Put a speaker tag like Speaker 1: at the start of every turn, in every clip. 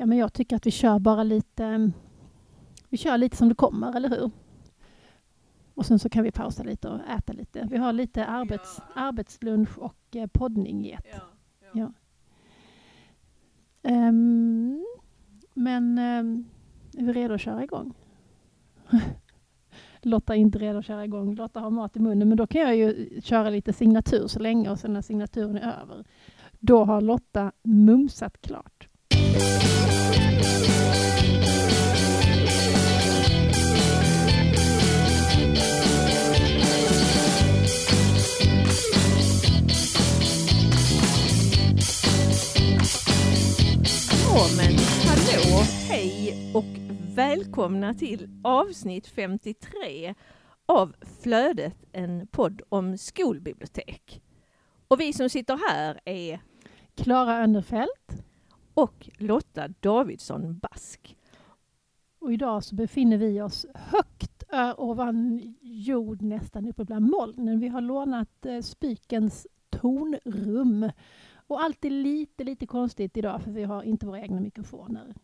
Speaker 1: Ja, men jag tycker att vi kör bara lite, vi kör lite som det kommer, eller hur? Och sen så kan vi pausa lite och äta lite. Vi har lite arbets, arbetslunch och eh, poddning i ett. Ja. Ehm, men ehm, är vi redo att köra igång? Lotta är inte redo att köra igång. Lotta har mat i munnen, men då kan jag ju köra lite signatur så länge och sen när signaturen är över, då har Lotta mumsat klart.
Speaker 2: Ja, men hallå, hej och välkomna till avsnitt 53 av Flödet, en podd om skolbibliotek. Och vi som sitter här är
Speaker 1: Klara Önnerfelt.
Speaker 2: och Lotta Davidsson Bask.
Speaker 1: Och idag så befinner vi oss högt ovan jord, nästan uppe bland molnen. Vi har lånat eh, Spikens tonrum. Och allt är lite, lite konstigt idag för vi har inte våra egna mikrofoner.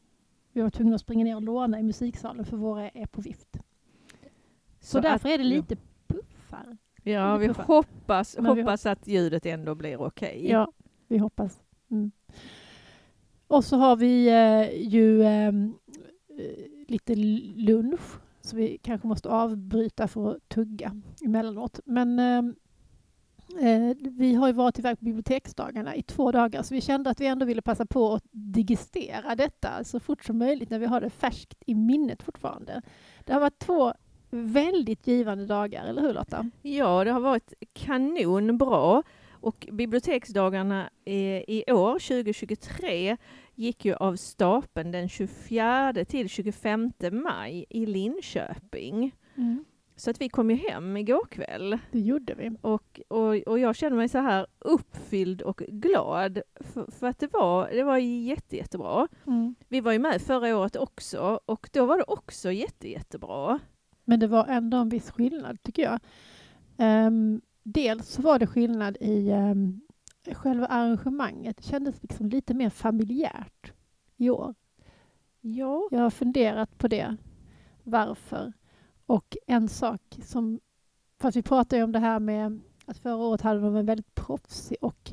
Speaker 1: Vi var tvungna att springa ner och låna i musiksalen för våra är på vift. Så, därför är det lite puffar.
Speaker 2: Ja, vi
Speaker 1: Lite puffar.
Speaker 2: hoppas,
Speaker 1: Men vi
Speaker 2: hoppas att ljudet ändå blir okej.
Speaker 1: Ja, vi hoppas. Mm. Och så har vi eh, ju ehm, eh, lite lunch, så vi kanske måste avbryta för att tugga emellanåt. Men ehm, eh, vi har ju varit iväg på biblioteksdagarna i två dagar, så vi kände att vi ändå ville passa på att digestera detta så fort som möjligt när vi har det färskt i minnet fortfarande. Det har varit två väldigt givande dagar, eller hur Lotta?
Speaker 2: Ja, det har varit kanonbra. Och biblioteksdagarna eh, i år, 2023, gick ju av stapeln den 24 till 25 maj i Linköping. Så att vi kom ju hem igår kväll
Speaker 1: Det gjorde vi.
Speaker 2: och, och, och jag känner mig så här uppfylld och glad för, för att det var, det var jätte, jättebra.
Speaker 1: Mm.
Speaker 2: Vi var ju med förra året också och då var det också jätte, jättebra.
Speaker 1: Men det var ändå en viss skillnad, tycker jag. Ehm, dels så var det skillnad i um, själva arrangemanget. Det kändes liksom lite mer familjärt i år.
Speaker 2: Ja.
Speaker 1: Jag har funderat på det. Varför? Och en sak som... Fast vi pratade ju om det här med att förra året hade de en väldigt proffsig och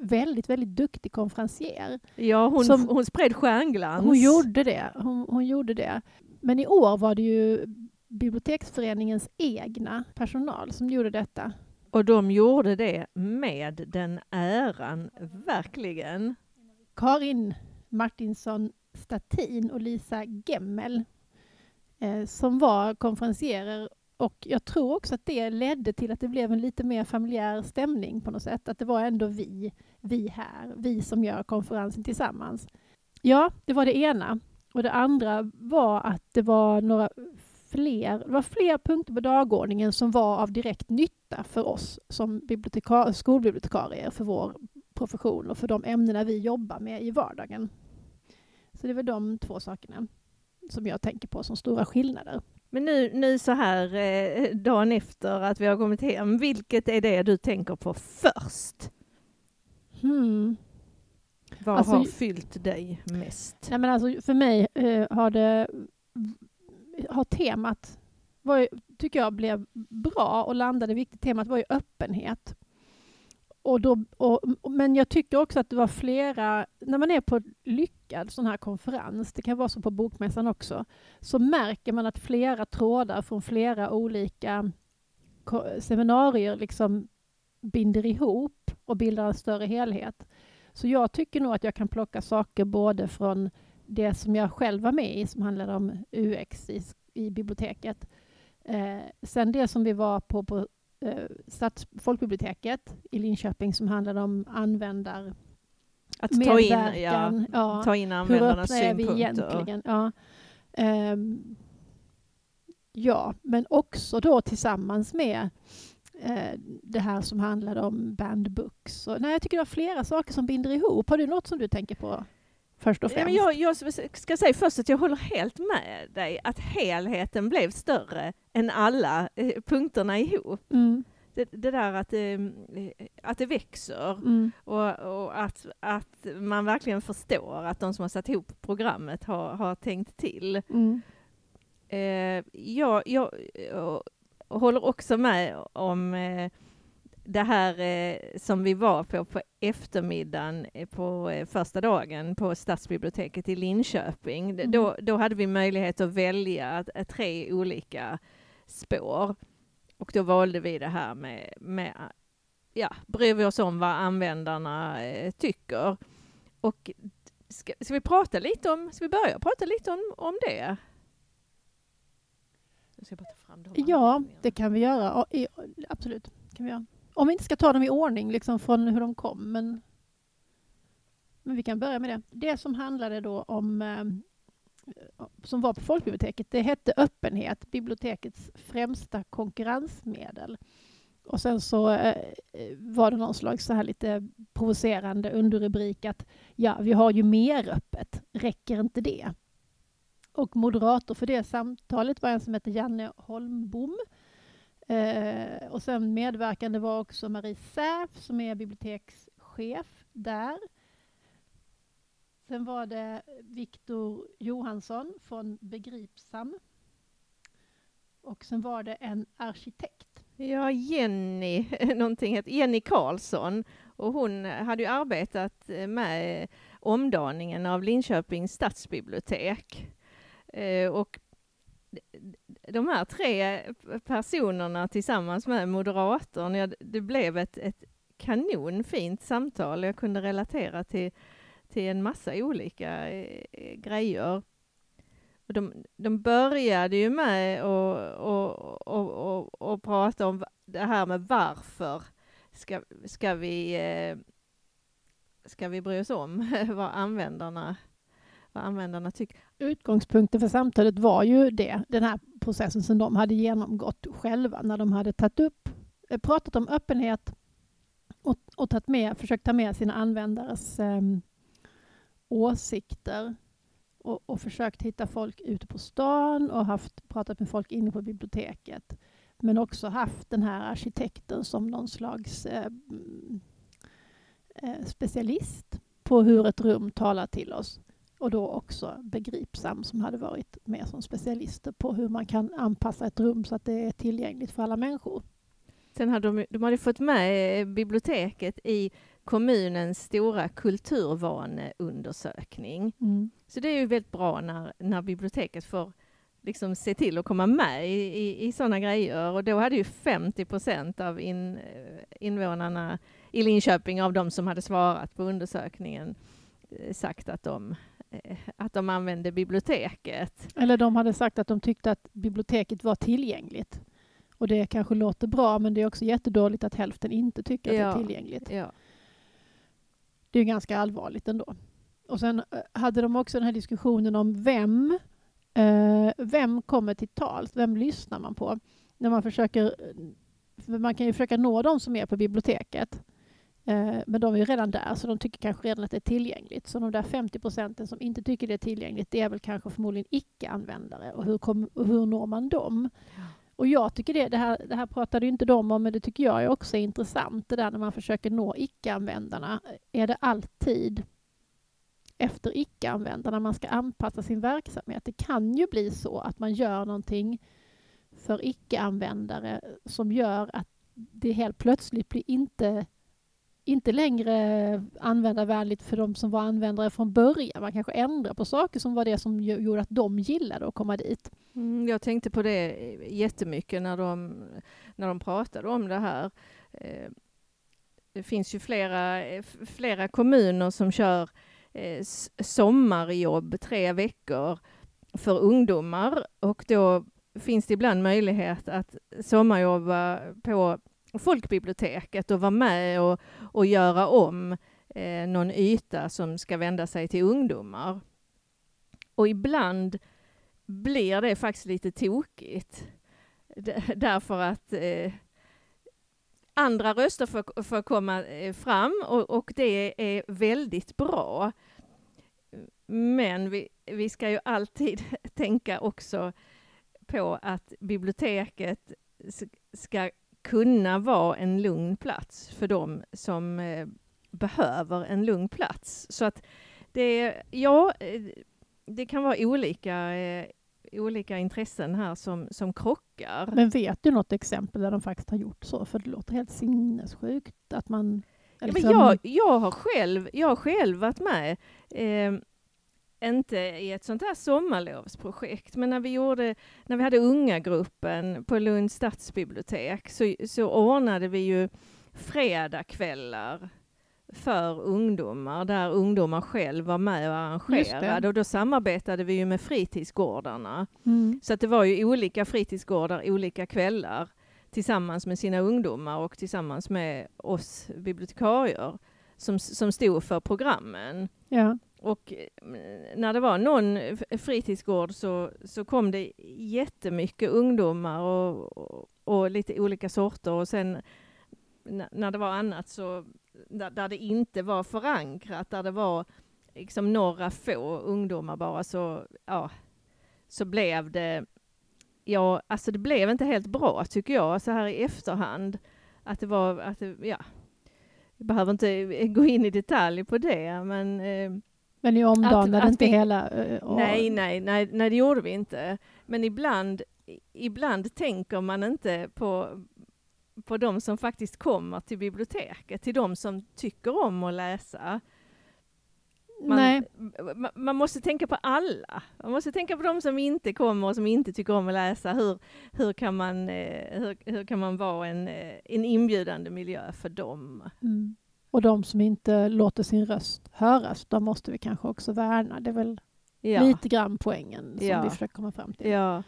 Speaker 1: väldigt, väldigt duktig konferencier.
Speaker 2: Ja, hon,
Speaker 1: Som-
Speaker 2: hon spred stjärnglans.
Speaker 1: Hon gjorde det. Hon, hon gjorde det. Men i år var det ju biblioteksföreningens egna personal som gjorde detta.
Speaker 2: Och de gjorde det med den äran, verkligen.
Speaker 1: Karin Martinsson Statin och Lisa Gemmel eh, som var konferencierer och jag tror också att det ledde till att det blev en lite mer familjär stämning på något sätt. Att det var ändå vi, vi här, vi som gör konferensen tillsammans. Ja, det var det ena. Och det andra var att det var några fler, det var fler punkter på dagordningen som var av direkt nytta för oss som bibliotekar, skolbibliotekarier, för vår profession och för de ämnena vi jobbar med i vardagen. Så det var de två sakerna som jag tänker på som stora skillnader.
Speaker 2: Men nu, nu så här eh, dagen efter att vi har kommit hem, vilket är det du tänker på först?
Speaker 1: Hmm.
Speaker 2: Vad
Speaker 1: Alltså-
Speaker 2: har fyllt dig mest?
Speaker 1: Nej, men alltså, för mig eh, har det har temat, var, tycker jag, blev bra och landade viktigt. Temat var ju öppenhet. Och då, och, men jag tycker också att det var flera, när man är på lyckad sån här konferens, det kan vara så på Bokmässan också, så märker man att flera trådar från flera olika seminarier liksom binder ihop och bildar en större helhet. Så jag tycker nog att jag kan plocka saker både från det som jag själv var med i, som handlade om UX i, i biblioteket. Eh, sen det som vi var på på eh, Stads, folkbiblioteket i Linköping som handlade om användar
Speaker 2: Att ta in, ja.
Speaker 1: Ja.
Speaker 2: ta in
Speaker 1: Hur
Speaker 2: användarnas
Speaker 1: öppna är vi
Speaker 2: synpunkter.
Speaker 1: egentligen? Ja. Ehm, ja, men också då tillsammans med eh, det här som handlade om bandbooks. Och, nej, jag tycker det var flera saker som binder ihop. Har du något som du tänker på först och
Speaker 2: Ja,
Speaker 1: främst?
Speaker 2: men jag, jag ska säga först att jag håller helt med dig att helheten blev större än alla eh, punkterna ihop.
Speaker 1: mm.
Speaker 2: det, det där att det, att det växer
Speaker 1: Mm.
Speaker 2: och, och att, att man verkligen förstår att de som har satt ihop programmet har, har tänkt till.
Speaker 1: Mm.
Speaker 2: Eh, jag, jag, jag håller också med om eh, det här eh, som vi var på på eftermiddagen eh, på eh, första dagen på Stadsbiblioteket i Linköping.
Speaker 1: Mm.
Speaker 2: Då, då hade vi möjlighet att välja eh, tre olika spår. Och då valde vi det här med, med ja, bryr vi oss om vad användarna eh, tycker. Och ska, ska vi prata lite om, ska vi börja prata lite om, om det? Jag ska bara ta fram de
Speaker 1: Ja, det kan vi göra. Absolut. Kan vi göra. Om vi inte ska ta dem i ordning liksom från hur de kom. Men, men vi kan börja med det. Det som handlade då om eh, som var på folkbiblioteket, det hette öppenhet, bibliotekets främsta konkurrensmedel. Och sen så eh, var det någon slags så här lite provocerande underrubrik att ja, vi har ju mer öppet, räcker inte det? Och moderator för det samtalet var en som hette Janne Holmbom. Eh, och sen medverkande var också Marie Säf som är bibliotekschef där. Sen var det Viktor Johansson från Begripsam. Och sen var det en arkitekt.
Speaker 2: Ja, Jenny, någonting heter Jenny Karlsson. Och hon hade ju arbetat eh, med eh, omdaningen av Linköpings stadsbibliotek. Eh, Och de här tre personerna tillsammans med moderatorn, ja, det blev ett, ett kanonfint samtal. Jag kunde relatera till, till en massa olika eh, grejer. Och de, de började ju med att och, och, och, och prata om det här med varför ska, ska, vi, eh, ska vi bry oss om vad användarna, vad användarna tycker.
Speaker 1: Utgångspunkten för samtalet var ju det, den här processen som de hade genomgått själva när de hade tagit upp, eh, pratat om öppenhet och, och tagit med, försökt ta med sina användares eh, åsikter och, och försökt hitta folk ute på stan och haft, pratat med folk inne på biblioteket. Men också haft den här arkitekten som någon slags eh, mm, eh, specialist på hur ett rum talar till oss. Och då också Begripsam som hade varit med som specialister på hur man kan anpassa ett rum så att det är tillgängligt för alla människor.
Speaker 2: Sen hade de, de hade fått med eh, biblioteket i kommunens stora kulturvaneundersökning.
Speaker 1: Mm.
Speaker 2: Så det är ju väldigt bra när, när biblioteket får liksom se till att komma med i, i, i sådana grejer. Och då hade ju 50 procent av in, eh, invånarna i Linköping, av de som hade svarat på undersökningen, eh, sagt att de, att de använde biblioteket.
Speaker 1: Eller de hade sagt att de tyckte att biblioteket var tillgängligt. Och det kanske låter bra men det är också jättedåligt att hälften inte tycker att det
Speaker 2: Ja.
Speaker 1: är tillgängligt.
Speaker 2: Ja.
Speaker 1: Det är ganska allvarligt ändå. Och sen eh, hade de också den här diskussionen om vem, eh, vem kommer till tals? Vem lyssnar man på? När man försöker, för man kan ju försöka nå de som är på biblioteket. Eh, men de är ju redan där så de tycker kanske redan att det är tillgängligt. Så de där 50 procenten som inte tycker det är tillgängligt det är väl kanske förmodligen icke-användare. Och hur, kom, och hur når man dem? Och jag tycker det, det här, det här pratade ju inte de om, men det tycker jag är också intressant. Det där när man försöker nå icke-användarna. Är det alltid efter icke-användarna man ska anpassa sin verksamhet? Det kan ju bli så att man gör någonting för icke-användare som gör att det helt plötsligt blir inte, inte längre användarvänligt för de som var användare från början. Man kanske ändrar på saker som var det som gjorde att de gillade att komma dit.
Speaker 2: Mm, jag tänkte på det eh, jättemycket när de, när de pratade om det här. Eh, det finns ju flera, eh, flera kommuner som kör sommarjobb tre veckor för ungdomar och då finns det ibland möjlighet att sommarjobba på folkbiblioteket och vara med och, och göra om eh, någon yta som ska vända sig till ungdomar. Och ibland blir det faktiskt lite tokigt. D- därför att eh, andra röster får, får komma eh, fram och, och det är väldigt bra. Men vi, vi ska ju alltid tänka också på att biblioteket ska kunna vara en lugn plats för dem som eh, behöver en lugn plats. Så att det, ja, eh, det kan vara olika, eh, olika intressen här som, som krockar.
Speaker 1: Men vet du något exempel där de faktiskt har gjort så? För det låter helt sinnessjukt att man...
Speaker 2: Ja,
Speaker 1: liksom-
Speaker 2: men jag, jag, har själv, jag har själv varit med, eh, inte i ett sånt här sommarlovsprojekt, men när vi, gjorde, när vi hade unga gruppen på Lunds stadsbibliotek så, så ordnade vi ju fredagkvällar för ungdomar, där ungdomar själv var med och arrangerade. Och då samarbetade vi ju med fritidsgårdarna.
Speaker 1: Mm.
Speaker 2: Så att det var ju olika fritidsgårdar olika kvällar tillsammans med sina ungdomar och tillsammans med oss bibliotekarier som, som stod för programmen.
Speaker 1: Ja.
Speaker 2: Och eh, när det var någon fritidsgård så, så kom det jättemycket ungdomar och, och, och lite olika sorter och sen när det var annat så där, där det inte var förankrat, där det var liksom några få ungdomar bara så, ja, så blev det, ja, alltså det blev inte helt bra tycker jag så här i efterhand. Att det var, att det, ja, jag behöver inte gå in i detalj på det men eh,
Speaker 1: men ni omdanade
Speaker 2: Att- att
Speaker 1: inte
Speaker 2: vi-
Speaker 1: hela... eh, och-
Speaker 2: Nej, nej, nej, nej, det gjorde vi inte. Men ibland, ibland tänker man inte på, på de som faktiskt kommer till biblioteket, till de som tycker om att läsa. Man,
Speaker 1: Nej.
Speaker 2: ma- man måste tänka på alla. Man måste tänka på de som inte kommer och som inte tycker om att läsa. Hur, hur, kan, man, eh, hur, hur kan man vara en, eh, en inbjudande miljö för dem?
Speaker 1: Mm. Och de som inte låter sin röst höras, de måste vi kanske också värna. Det är väl
Speaker 2: Ja.
Speaker 1: lite grann poängen som
Speaker 2: Ja.
Speaker 1: vi försöker komma fram till.
Speaker 2: Ja.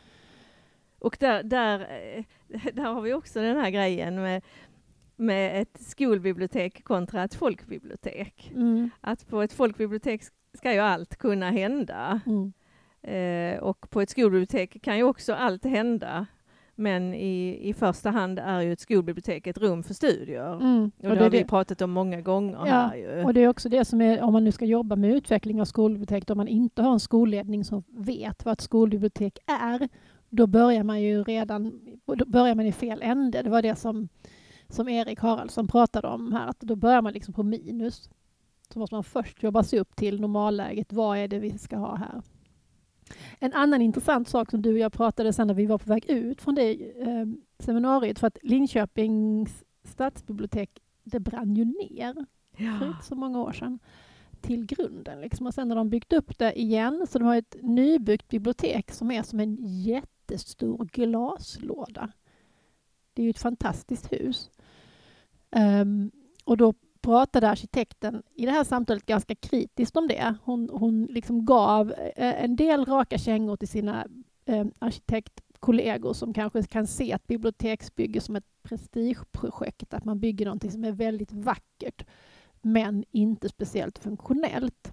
Speaker 2: Och där, där, eh, där har vi också den här grejen med, med ett skolbibliotek kontra ett folkbibliotek.
Speaker 1: Mm.
Speaker 2: Att på ett folkbibliotek ska ju allt kunna hända.
Speaker 1: Mm.
Speaker 2: Eh, och på ett skolbibliotek kan ju också allt hända. Men i, i första hand är ju ett skolbibliotek ett rum för studier.
Speaker 1: Mm.
Speaker 2: Och det,
Speaker 1: Och, det,
Speaker 2: har
Speaker 1: är
Speaker 2: vi
Speaker 1: det,
Speaker 2: pratat om många gånger
Speaker 1: Ja,
Speaker 2: här ju.
Speaker 1: och det är också det som är, om man nu ska jobba med utveckling av skolbibliotek, om man inte har en skolledning som vet vad ett skolbibliotek är, då börjar man ju redan då börjar man i fel ände. Det var det som, som Erik Haraldsson pratade om här, att då börjar man liksom på minus. Så måste man först jobba sig upp till normalläget. Vad är det vi ska ha här? En annan intressant sak som du och jag pratade sen när vi var på väg ut från det eh, seminariet, för att Linköpings stadsbibliotek, det brann ju ner för
Speaker 2: Ja.
Speaker 1: inte så många år sedan till grunden. Liksom. Och sen har de byggt upp det igen, så de har ett nybyggt bibliotek som är som en jättestor glaslåda. Det är ju ett fantastiskt hus. Ehm, och då pratade arkitekten i det här samtalet ganska kritiskt om det. Hon, hon liksom gav eh, en del raka kängor till sina eh, arkitektkollegor som kanske kan se ett biblioteksbygge som ett prestigeprojekt, att man bygger någonting som är väldigt vackert men inte speciellt funktionellt.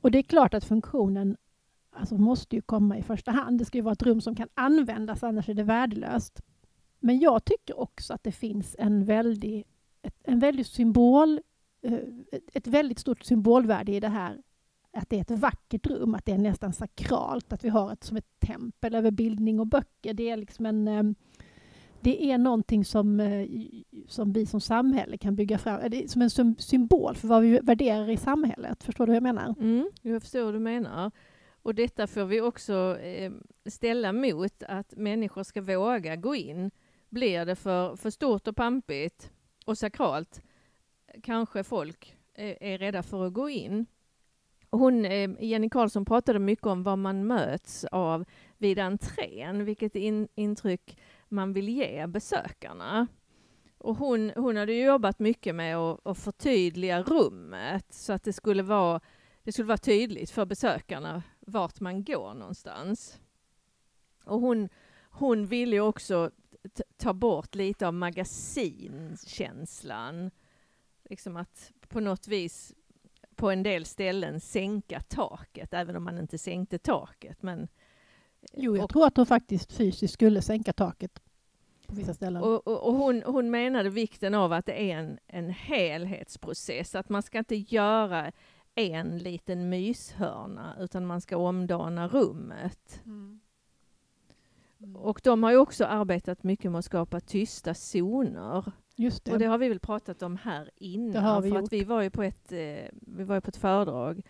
Speaker 1: Och det är klart att funktionen alltså, måste ju komma i första hand. Det ska ju vara ett rum som kan användas, annars är det värdelöst. Men jag tycker också att det finns en väldig, ett, en väldig symbol, eh, ett- väldigt stort symbolvärde i det här att det är ett vackert rum, att det är nästan sakralt, att vi har ett som ett tempel över bildning och böcker. Det är liksom en eh, det är någonting som, eh, som vi som samhälle kan bygga fram, det är som en symbol för vad vi värderar i samhället. Förstår du vad jag menar?
Speaker 2: Mm, jag förstår vad du menar. Och detta får vi också ställa mot att människor ska våga gå in. Blir det för, för stort och pampigt och sakralt kanske folk är, är rädda för att gå in. Hon, eh, Jenny Karlsson pratade mycket om vad man möts av vid entrén, vilket in, intryck man vill ge besökarna. Och hon, hon hade jobbat mycket med att, att förtydliga rummet så att det skulle vara det skulle vara tydligt för besökarna vart man går någonstans. Och hon, hon ville ju också ta bort lite av magasinkänslan. Liksom att på något vis på en del ställen sänka taket, även om man inte sänkte taket. Men,
Speaker 1: Jo, jag
Speaker 2: och,
Speaker 1: tror att de faktiskt fysiskt skulle sänka taket på vissa ställen.
Speaker 2: och, och, och hon, hon menade vikten av att det är en, en helhetsprocess, att man ska inte göra en liten myshörna, utan man ska omdana rummet.
Speaker 1: Mm.
Speaker 2: Och de har ju också arbetat mycket med att skapa tysta zoner.
Speaker 1: Just det.
Speaker 2: Och det har vi väl pratat om här innan. För
Speaker 1: gjort.
Speaker 2: att vi var ju på ett, eh, vi var på ett föredrag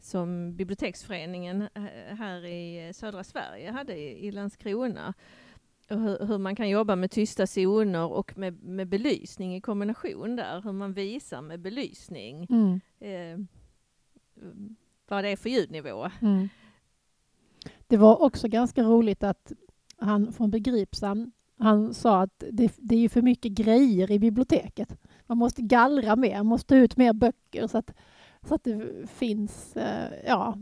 Speaker 2: som Biblioteksföreningen eh, här i södra Sverige hade i, Landskrona. Hur, hur man kan jobba med tysta zoner och med, med belysning i kombination där. Hur man visar med belysning
Speaker 1: Mm.
Speaker 2: eh, vad det är för ljudnivå.
Speaker 1: Mm. Det var också ganska roligt att han från Begripsam, han sa att det, det är ju för mycket grejer i biblioteket. Man måste gallra mer, man måste ta ut mer böcker så att, så att det finns eh, ja,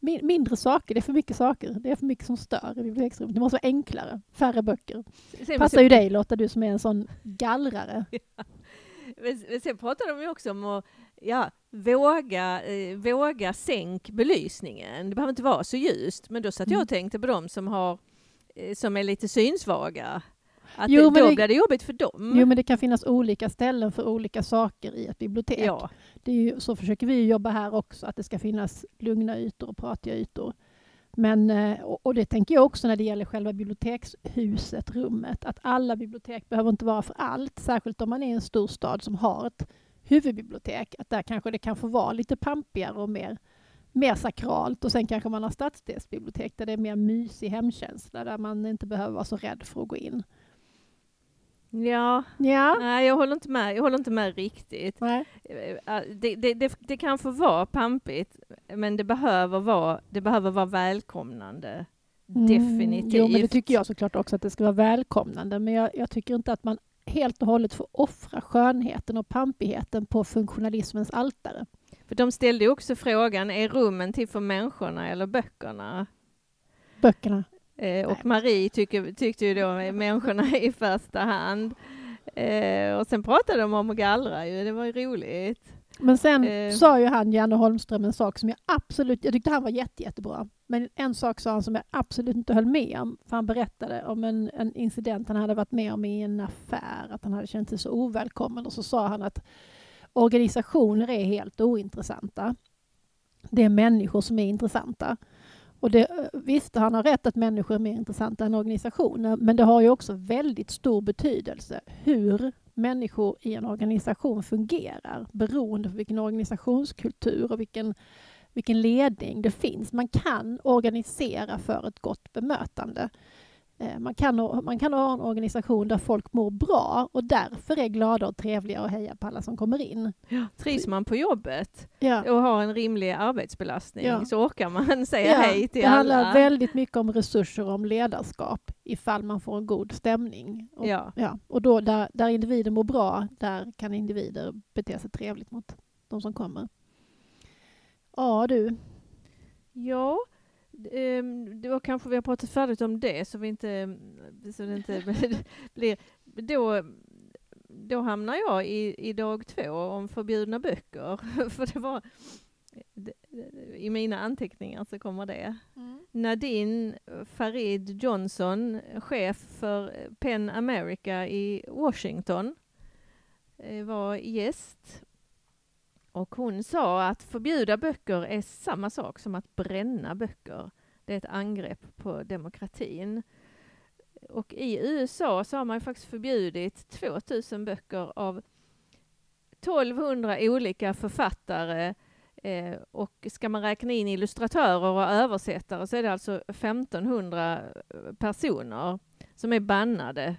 Speaker 1: min, mindre saker. Det är för mycket saker. Det är för mycket som stör i biblioteksrummet. Det måste vara enklare, färre böcker.
Speaker 2: Sen,
Speaker 1: Passar ju dig Lotta, du som är en sån gallrare.
Speaker 2: Men men sen pratar de ju också om att ja, våga, eh, våga sänk belysningen. Det behöver inte vara så ljust. Men då satt jag
Speaker 1: Mm.
Speaker 2: och tänkte på de som, har, som är lite synsvaga. Att
Speaker 1: Jo,
Speaker 2: det, då
Speaker 1: det-
Speaker 2: blir det jobbigt för dem.
Speaker 1: Jo, men det kan finnas olika ställen för olika saker i ett bibliotek.
Speaker 2: ja.
Speaker 1: Det är ju, så försöker vi jobba här också, att det ska finnas lugna ytor och pratiga ytor. Men, eh, och det tänker jag också när det gäller själva bibliotekshuset, rummet, att alla bibliotek behöver inte vara för allt, särskilt om man är en stor stad som har ett huvudbibliotek, att där kanske det kan få vara lite pampigare och mer, mer sakralt och sen kanske man har stadsdelsbibliotek där det är mer mysig hemkänsla, där man inte behöver vara så rädd för att gå in.
Speaker 2: ja,
Speaker 1: Ja.
Speaker 2: nej jag håller inte med, jag håller inte med riktigt.
Speaker 1: Nej.
Speaker 2: Eh, Det, det, det, det kan få vara pampigt, men det behöver vara, det behöver vara välkomnande. Definitivt.
Speaker 1: Mm, Jo, men det tycker jag såklart också att det ska vara välkomnande. Men jag, jag tycker inte att man helt och hållet får offra skönheten och pampigheten på funktionalismens altare.
Speaker 2: För de ställde ju också frågan, är rummen till för människorna eller böckerna?
Speaker 1: Böckerna.
Speaker 2: Eh, och Marie tycker, tyckte ju då människorna i första hand. Eh, och sen pratade de om att gallra ju, det var ju roligt.
Speaker 1: Men sen
Speaker 2: Eh.
Speaker 1: sa ju han, Janne Holmström, en sak som jag absolut, jag tyckte han var jätte, jättebra. Men en sak sa han som jag absolut inte höll med om. För han berättade om en, en incident han hade varit med om i en affär, att han hade känt sig så ovälkommen. Och så sa han att organisationer är helt ointressanta. Det är människor som är intressanta. Och det, visst, han har rätt att människor är mer intressanta än organisationer, men det har ju också väldigt stor betydelse hur människor i en organisation fungerar beroende på vilken organisationskultur och vilken, vilken ledning det finns. Man kan organisera för ett gott bemötande. Eh, Man kan, ha- man kan ha en organisation där folk mår bra och därför är glada och trevliga och hejar på alla som kommer in.
Speaker 2: Trivs man på jobbet
Speaker 1: Ja.
Speaker 2: och har en rimlig arbetsbelastning
Speaker 1: Ja.
Speaker 2: så orkar man säga
Speaker 1: Ja,
Speaker 2: hej till
Speaker 1: det handlar
Speaker 2: alla.
Speaker 1: väldigt mycket om resurser och om ledarskap ifall man får en god stämning. Och,
Speaker 2: Ja.
Speaker 1: ja, och då, där, där individer mår bra, där kan individer bete sig trevligt mot de som kommer. Ja du,
Speaker 2: Ja, då kanske vi har pratat färdigt om det så vi inte, så det inte blir... Då, då hamnar jag i, i dag två om förbjudna böcker. För det var... I mina anteckningar så kommer det. Nadine Farid Johnson, chef för PEN America i Washington, eh, var gäst. Och hon sa att förbjuda böcker är samma sak som att bränna böcker. Det är ett angrepp på demokratin. Och i USA så har man faktiskt förbjudit 2000 böcker av 1200 olika författare Eh, och ska man räkna in illustratörer och översättare så är det alltså 1500 personer som är bannade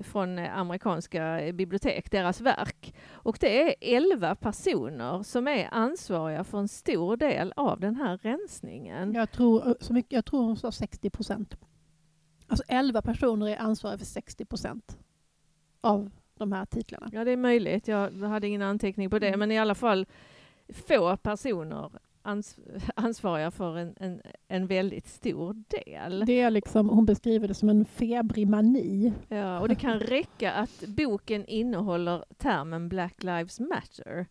Speaker 2: från eh, amerikanska eh, bibliotek, deras verk. Och det är 11 personer som är ansvariga för en stor del av den här rensningen.
Speaker 1: jag tror, så mycket, jag tror hon sa 60 procent. Alltså 11 personer är ansvariga för 60 procent av de här titlarna.
Speaker 2: Ja, det är möjligt. Jag hade ingen anteckning på det,
Speaker 1: Mm.
Speaker 2: men i alla fall få personer ans ansvariga för en, en, en väldigt stor del.
Speaker 1: Det är liksom, hon beskriver det som en febrig mani.
Speaker 2: Ja, och det kan räcka att boken innehåller termen Black Lives Matter.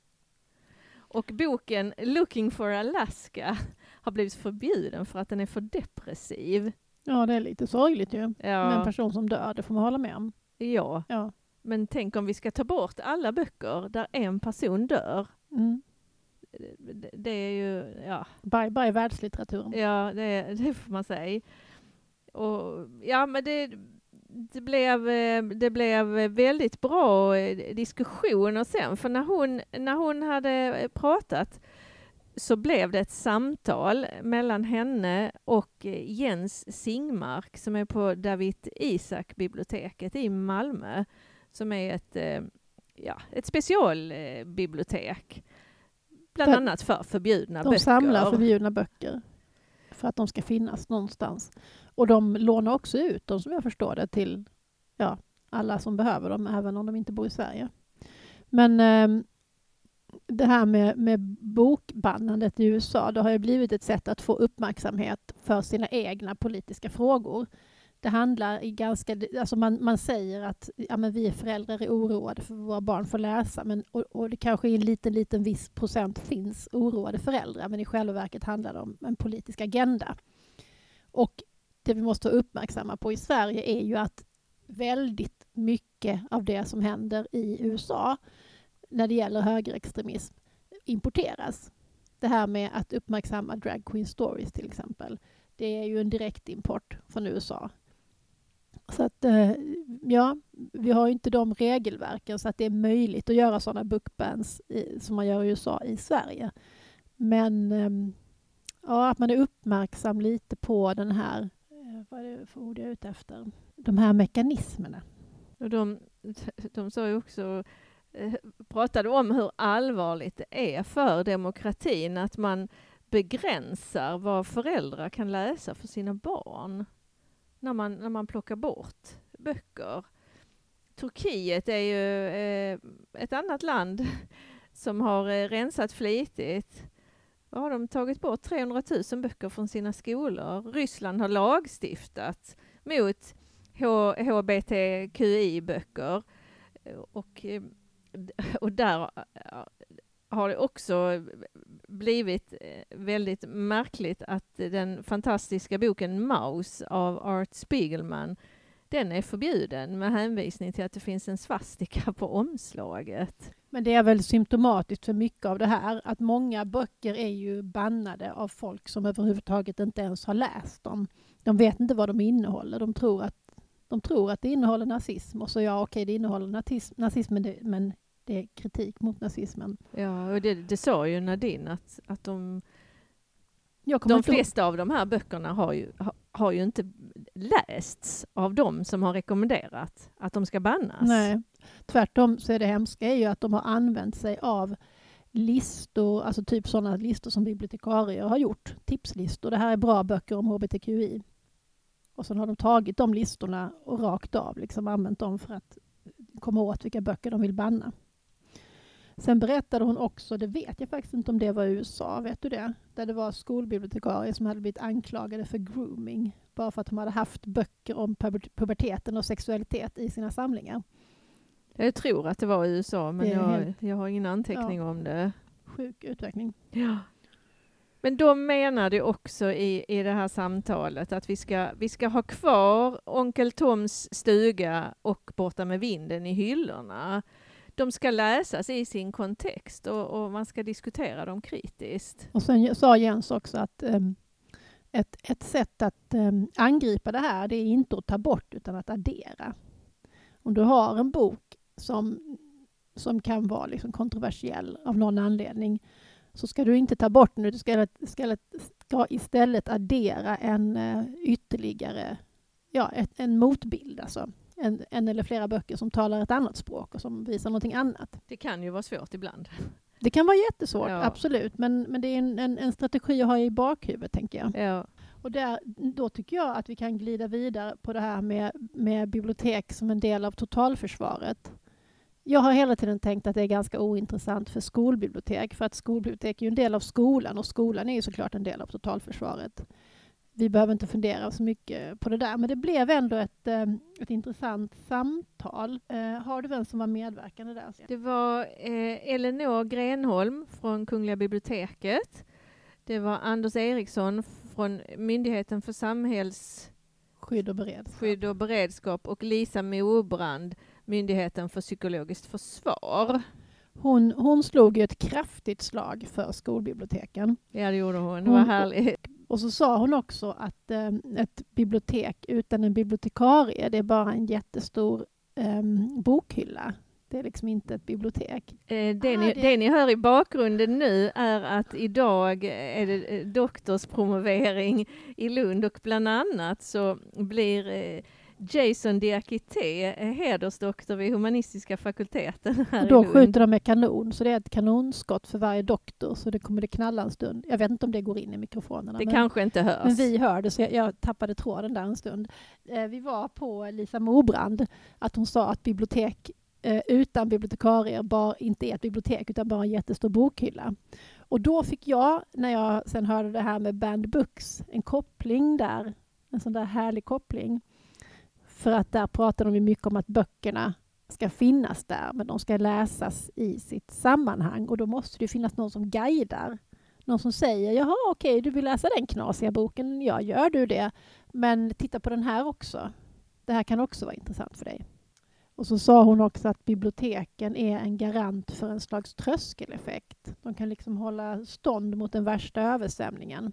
Speaker 2: Och boken Looking for Alaska har blivit förbjuden för att den är för depressiv.
Speaker 1: Ja, det är lite sorgligt ju. Med en
Speaker 2: Ja,
Speaker 1: person som dör, det får man hålla med om.
Speaker 2: ja,
Speaker 1: Ja.
Speaker 2: men tänk om vi ska ta bort alla böcker där en person dör.
Speaker 1: Mm.
Speaker 2: Det, det är ju, ja,
Speaker 1: Bye bye världslitteraturen.
Speaker 2: ja det, det får man säga. och ja, men det, det, blev, eh, det blev väldigt bra eh, diskussioner sen, för när hon, när hon hade pratat så blev det ett samtal mellan henne och Jens Singmark som är på David Isak-biblioteket i Malmö, som är ett, ja, ett specialbibliotek. Bland annat för förbjudna
Speaker 1: de
Speaker 2: böcker.
Speaker 1: De samlar förbjudna böcker för att de ska finnas någonstans. Och de lånar också ut dem, som jag förstår det, till ja, alla som behöver dem, även om de inte bor i Sverige. Men eh, det här med, med bokbannandet i USA, det har ju blivit ett sätt att få uppmärksamhet för sina egna politiska frågor det handlar i ganska... Alltså man, man säger att ja, men vi föräldrar är oroade för våra barn får läsa men, och, och det kanske i en liten, liten viss procent finns oroade föräldrar men i själva verket handlar det om en politisk agenda. Och det vi måste vara uppmärksamma på i Sverige är ju att väldigt mycket av det som händer i USA när det gäller högerextremism importeras. Det här med att uppmärksamma drag queen stories till exempel. Det är ju en direktimport från USA. Så att, eh, ja, vi har inte de regelverken så att det är möjligt att göra sådana bookbans som man gör i USA i Sverige. Men ehm, ja, att man är uppmärksam lite på den här, eh, vad är det för ord jag är ute efter, de här mekanismerna.
Speaker 2: Och de, de sa ju också, eh, pratade om hur allvarligt det är för demokratin att man begränsar vad föräldrar kan läsa för sina barn när man, när man plockar bort böcker. Turkiet är ju eh, ett annat land som har eh, rensat flitigt. Vad har de tagit bort? 300 000 böcker från sina skolor. Ryssland har lagstiftat mot HBTQI-böcker. Och, eh, och där har det också blivit eh, väldigt märkligt att den fantastiska boken Maus av Art Spiegelman den är förbjuden med hänvisning till att det finns en svastika på omslaget.
Speaker 1: Men det är väl symptomatiskt för mycket av det här att många böcker är ju bannade av folk som överhuvudtaget inte ens har läst dem. De vet inte vad de innehåller. De tror att, de tror att det innehåller nazism och så ja, okej, det innehåller nazism, nazism men det men är kritik mot nazismen.
Speaker 2: Ja, och det, det sa ju Nadine att, att de, de flesta av de här böckerna har ju, har, har ju inte lästs av de som har rekommenderat att de ska bannas.
Speaker 1: Nej, tvärtom så är det hemska är ju att de har använt sig av listor, alltså typ sådana listor som bibliotekarier har gjort, tipslistor. Det här är bra böcker om hbtqi. Och sen har de tagit de listorna och rakt av liksom använt dem för att komma åt vilka böcker de vill banna. Sen berättade hon också, det vet jag faktiskt inte om det var i USA, vet du det? Där det var skolbibliotekarier som hade blivit anklagade för grooming bara för att de hade haft böcker om puberteten och sexualitet i sina samlingar.
Speaker 2: Jag tror att det var i USA, men jag, helt... jag har ingen anteckning ja. om det.
Speaker 1: Sjuk utveckling.
Speaker 2: Ja. Men de menade också i, i det här samtalet att vi ska, vi ska ha kvar Onkel Toms stuga och Borta med vinden i hyllorna de ska läsas i sin kontext och, och, man ska diskutera dem kritiskt.
Speaker 1: Och sen sa Jens också att um, ett, ett sätt att um, angripa det här det är inte att ta bort utan att addera. Om du har en bok som, som kan vara liksom kontroversiell av någon anledning så ska du inte ta bort den, du ska, ska, ska istället addera en uh, ytterligare, ja, ett, en motbild. Alltså en, en eller flera böcker som talar ett annat språk och som visar någonting annat.
Speaker 2: Det kan ju vara svårt ibland.
Speaker 1: Det kan vara jättesvårt, ja. absolut. Men, men det är en, en, en, strategi att ha i bakhuvudet, tänker jag.
Speaker 2: Ja.
Speaker 1: Och där, då tycker jag att vi kan glida vidare på det här med, med bibliotek som en del av totalförsvaret. Jag har hela tiden tänkt att det är ganska ointressant för skolbibliotek, för att skolbibliotek är en del av skolan och skolan är ju såklart en del av totalförsvaret vi behöver inte fundera så mycket på det där. Men det blev ändå ett, eh, ett intressant samtal. Eh, har du vem som var medverkande där?
Speaker 2: Det var eh, Elinor Grenholm från Kungliga biblioteket. Det var Anders Eriksson från Myndigheten för samhällsskydd
Speaker 1: och beredskap,
Speaker 2: Skydd och, beredskap och Lisa Mobrand, Myndigheten för psykologiskt försvar.
Speaker 1: Hon, hon slog ju ett kraftigt slag för skolbiblioteken.
Speaker 2: Ja, det gjorde hon. Det var härligt
Speaker 1: Och så sa hon också att eh, ett bibliotek utan en bibliotekarie, det är bara en jättestor eh, bokhylla. Det är liksom inte ett bibliotek.
Speaker 2: Eh, det,
Speaker 1: Ah,
Speaker 2: ni,
Speaker 1: det-
Speaker 2: det ni hör i bakgrunden nu är att idag är det eh, doktorspromovering i Lund och bland annat så blir eh, Jason Diakité eh, hedersdoktor vid humanistiska fakulteten här
Speaker 1: Och
Speaker 2: i
Speaker 1: då
Speaker 2: Lund.
Speaker 1: skjuter de med kanon, så det är ett kanonskott för varje doktor, så det kommer det knalla en stund. Jag vet inte om det går in i mikrofonerna.
Speaker 2: Det
Speaker 1: men,
Speaker 2: kanske inte hörs.
Speaker 1: men vi hörde, så jag, jag tappade tråden där en stund. Eh, vi var på Lisa Mobrand, att hon sa att bibliotek eh, utan bibliotekarier bara inte är ett bibliotek, utan bara en jättestor bokhylla. Och då fick jag, när jag sen hörde det här med Band Books, en koppling där, en sån där härlig koppling. För att där pratar de mycket om att böckerna ska finnas där, men de ska läsas i sitt sammanhang och då måste det finnas någon som guidar. Någon som säger, jaha okej, du vill läsa den knasiga boken, ja gör du det, men titta på den här också. Det här kan också vara intressant för dig. Och så sa hon också att biblioteken är en garant för en slags tröskeleffekt. De kan liksom hålla stånd mot den värsta översvämningen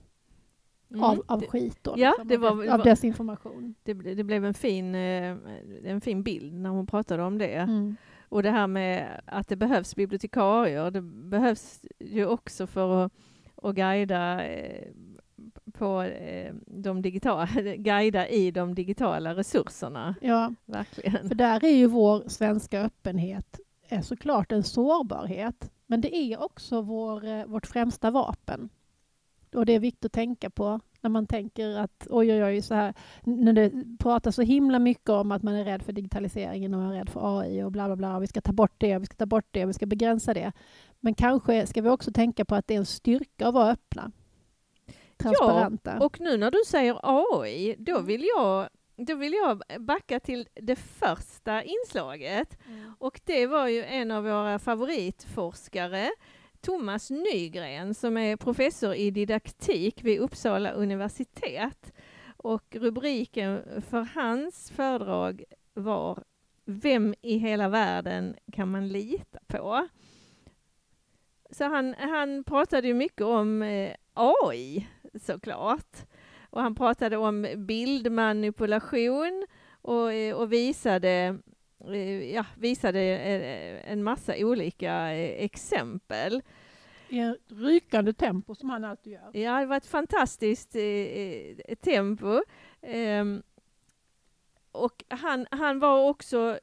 Speaker 2: Mm.
Speaker 1: av, av skit då,
Speaker 2: Ja,
Speaker 1: liksom,
Speaker 2: det
Speaker 1: av,
Speaker 2: var-
Speaker 1: av desinformation.
Speaker 2: Det, det blev en fin, eh, en fin bild när hon pratade om det.
Speaker 1: Mm.
Speaker 2: Och det här med att det behövs bibliotekarier, det behövs ju också för att, att guida eh, på eh, de digitala, guida i de digitala resurserna.
Speaker 1: Ja,
Speaker 2: Verkligen.
Speaker 1: För där är ju vår svenska öppenhet är såklart en sårbarhet. Men det är också vår, vårt främsta vapen. Och det är viktigt att tänka på när man tänker att oj, oj, oj, så här. När det pratas så himla mycket om att man är rädd för digitaliseringen och man är rädd för AI och bla, bla, bla. Vi ska ta bort det, vi ska ta bort det, och vi ska begränsa det. Men kanske ska vi också tänka på att det är en styrka att vara öppna. Transparenta.
Speaker 2: Och nu när du säger AI, då vill jag då vill jag backa till det första inslaget. Och det var ju en av våra favoritforskare, Thomas Nygren, som är professor i didaktik vid Uppsala universitet. Och rubriken för hans föredrag var Vem i hela världen kan man lita på? Så han, han pratade mycket om eh, AI såklart. Och han pratade om bildmanipulation och, eh, och visade, ja, visade eh, en massa olika eh, exempel.
Speaker 1: I ett rykande tempo som han alltid gör.
Speaker 2: Ja, det var ett fantastiskt eh, eh, tempo. Ehm, och han, han var också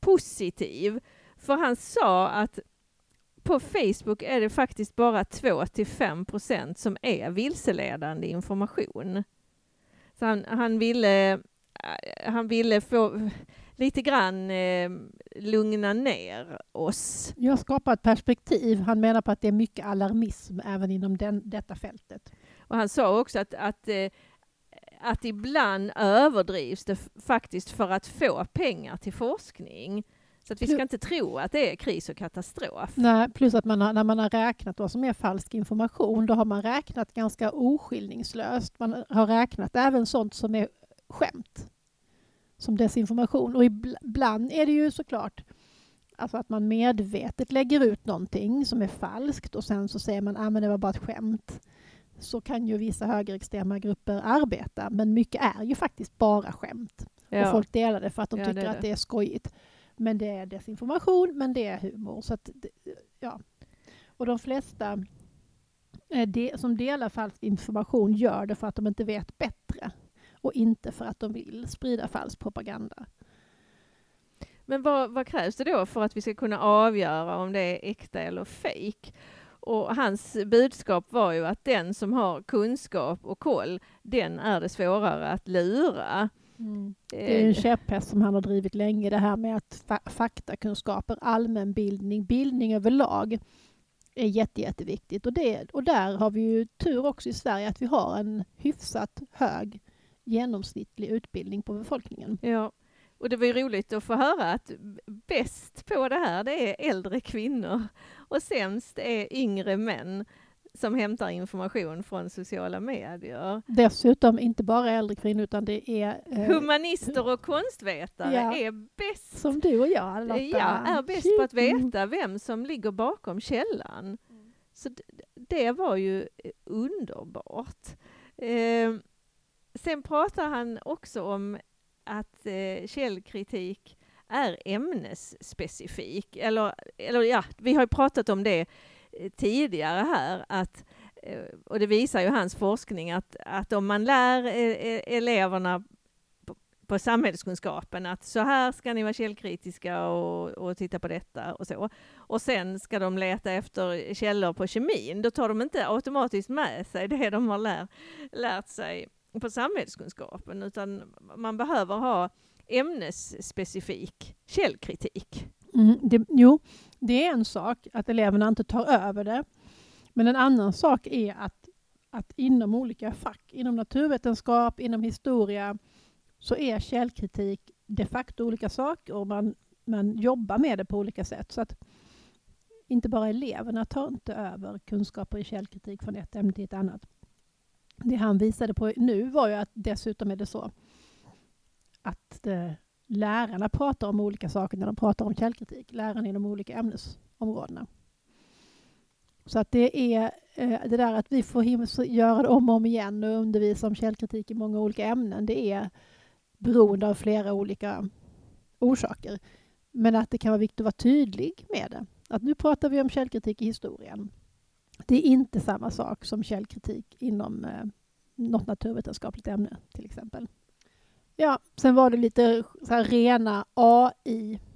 Speaker 2: positiv, för han sa att på Facebook är det faktiskt bara 2-5 procent som är vilseledande information. Så han, han, ville, eh, han ville få lite grann eh, lugna ner oss.
Speaker 1: Jag skapar ett perspektiv. Han menar på att det är mycket alarmism även inom den, detta fältet.
Speaker 2: Och han sa också att, att, eh, att ibland överdrivs det faktiskt för att få pengar till forskning. Så att vi ska inte tro att det är kris och katastrof.
Speaker 1: Nej, plus att man har, när man har räknat vad som är falsk information, då har man räknat ganska oskillningslöst. Man har räknat även sånt som är skämt, som desinformation. Och ibl- ibland är det ju såklart alltså att man medvetet lägger ut någonting som är falskt och sen så säger man att ah, men det var bara ett skämt. Så kan ju vissa högerextrema grupper arbeta, men mycket är ju faktiskt bara skämt. Och folk delar det för att de
Speaker 2: Ja,
Speaker 1: tycker
Speaker 2: det
Speaker 1: att
Speaker 2: det.
Speaker 1: är skojigt. Men det är desinformation, men det är humor. Så att, ja. Och de flesta eh, de, som delar falsk information gör det för att de inte vet bättre och inte för att de vill sprida falsk propaganda.
Speaker 2: Men vad, vad krävs det då för att vi ska kunna avgöra om det är äkta eller fejk? Och hans budskap var ju att den som har kunskap och koll, den är det svårare att lura.
Speaker 1: Det är en
Speaker 2: Eh,
Speaker 1: käpphäst som han har drivit länge, det här med att fa faktakunskaper, allmänbildning, bildning överlag är jätte, jätteviktigt. Och, det, och där har vi ju tur också i Sverige att vi har en hyfsat hög genomsnittlig utbildning på befolkningen.
Speaker 2: Ja, och det var ju roligt att få höra att bäst på det här, det är äldre kvinnor och sämst är yngre män som hämtar information från sociala medier.
Speaker 1: Dessutom inte bara äldre kvinnor utan det är eh,
Speaker 2: Humanister och konstvetare
Speaker 1: Ja.
Speaker 2: är bäst
Speaker 1: som du och jag Lotta.
Speaker 2: Ja, är bäst på att veta vem som ligger bakom källan. Så d- det var ju eh, underbart. Eh, sen pratar han också om att eh, källkritik är ämnesspecifik. Eller, eller ja, vi har ju pratat om det eh, tidigare här, att, eh, och det visar ju hans forskning, att, att om man lär eh, eleverna på samhällskunskapen att så här ska ni vara källkritiska och, och, titta på detta och så. Och sen ska de leta efter källor på kemin. Då tar de inte automatiskt med sig det de har lär, lärt sig på samhällskunskapen utan man behöver ha ämnesspecifik källkritik.
Speaker 1: Mm, det, jo, det är en sak att eleverna inte tar över det. Men en annan sak är att, att inom olika fack, inom naturvetenskap, inom historia, så är källkritik de facto olika saker och man, man jobbar med det på olika sätt. Så att inte bara eleverna tar inte över kunskaper i källkritik från ett ämne till ett annat. Det han visade på nu var ju att dessutom är det så att eh, lärarna pratar om olika saker när de pratar om källkritik. Lärarna inom olika ämnesområdena. Så att det är eh, det där att vi får göra det om och om igen och undervisa om källkritik i många olika ämnen. Det är beroende av flera olika orsaker. Men att det kan vara viktigt att vara tydlig med det. Att nu pratar vi om källkritik i historien. Det är inte samma sak som källkritik inom eh, något naturvetenskapligt ämne till exempel. Ja, sen var det lite så rena AI-grejer.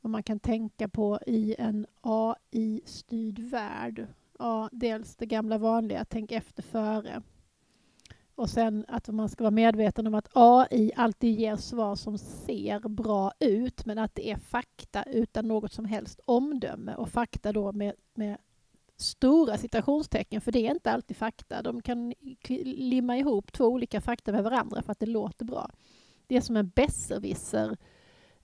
Speaker 1: Vad man kan tänka på i en AI-styrd värld. Ja, dels det gamla vanliga, tänk efter före. Och sen att man ska vara medveten om att AI alltid ger svar som ser bra ut men att det är fakta utan något som helst omdöme och fakta då med, med stora citationstecken för det är inte alltid fakta. De kan limma ihop två olika fakta med varandra för att det låter bra. Det är som en besserwisser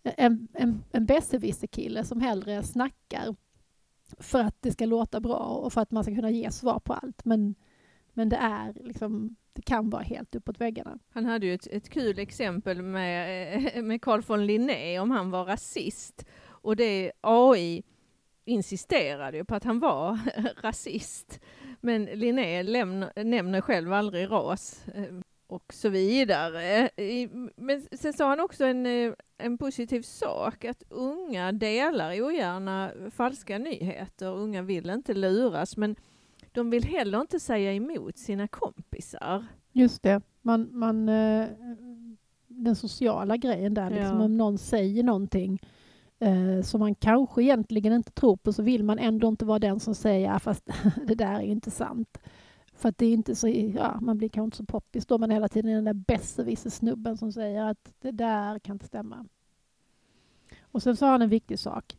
Speaker 1: en, en, en besserwisser-kille som hellre snackar för att det ska låta bra och för att man ska kunna ge svar på allt. Men, men det är liksom det kan vara helt uppåt väggarna.
Speaker 2: Han hade ju ett, ett kul exempel med, eh, med Carl von Linné om han var rasist. Och det AI insisterade ju på att han var rasist. Men Linné lämna, nämner själv aldrig ras eh, och så vidare. Men sen sa han också en, eh, en positiv sak, att unga delar ogärna falska nyheter. Unga vill inte luras, men de vill heller inte säga emot sina kompisar.
Speaker 1: Just det. Man, man, eh, den sociala grejen där, liksom, ja. om någon säger någonting eh, som man kanske egentligen inte tror på så vill man ändå inte vara den som säger fast det där är inte sant. För att det är inte så, ja, man blir kanske inte så poppis då, men hela tiden den där besserwisser-snubben som säger att det där kan inte stämma. Och sen sa han en viktig sak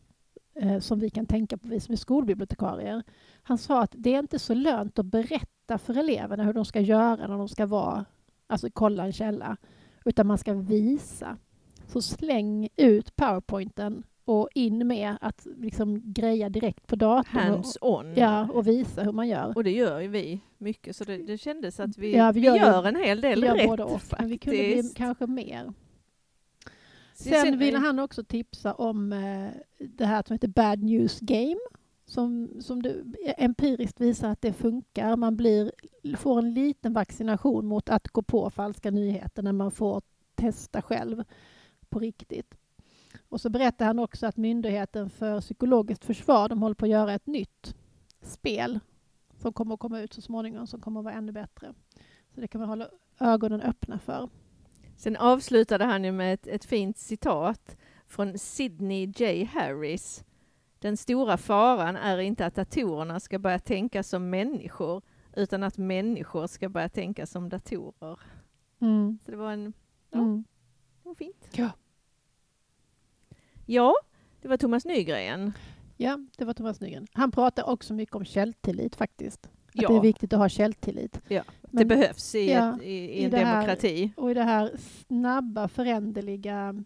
Speaker 1: eh, som vi kan tänka på, vi som är skolbibliotekarier. Han sa att det är inte så lönt att berätta för eleverna hur de ska göra när de ska vara, alltså kolla en källa, utan man ska visa. Så släng ut powerpointen och in med att liksom greja direkt på datorn.
Speaker 2: Hands on.
Speaker 1: Ja, och visa hur man gör.
Speaker 2: Och det gör ju vi mycket, så det, det kändes att vi, ja, vi, gör, vi gör en hel del rätt både och. Men
Speaker 1: vi kunde bli kanske mer. Sen ville han också tipsa om eh, det här som heter Bad News Game som, som det empiriskt visar att det funkar. Man blir, får en liten vaccination mot att gå på falska nyheter när man får testa själv på riktigt. Och så berättar han också att Myndigheten för psykologiskt försvar de håller på att göra ett nytt spel som kommer att komma ut så småningom som kommer att vara ännu bättre. Så det kan man hålla ögonen öppna för.
Speaker 2: Sen avslutade han ju med ett, ett fint citat från Sidney J. Harris. Den stora faran är inte att datorerna ska börja tänka som människor, utan att människor ska börja tänka som datorer. Mm. Så det var en... Ja, mm. det var fint.
Speaker 1: Ja.
Speaker 2: Ja, det var Thomas Nygren.
Speaker 1: Ja, det var Thomas Nygren. Han pratar också mycket om källtillit faktiskt. Att ja. det är viktigt att ha källtillit.
Speaker 2: Ja, Men, det behövs i, ja, ett, i, i en demokrati.
Speaker 1: Här, och i det här snabba, föränderliga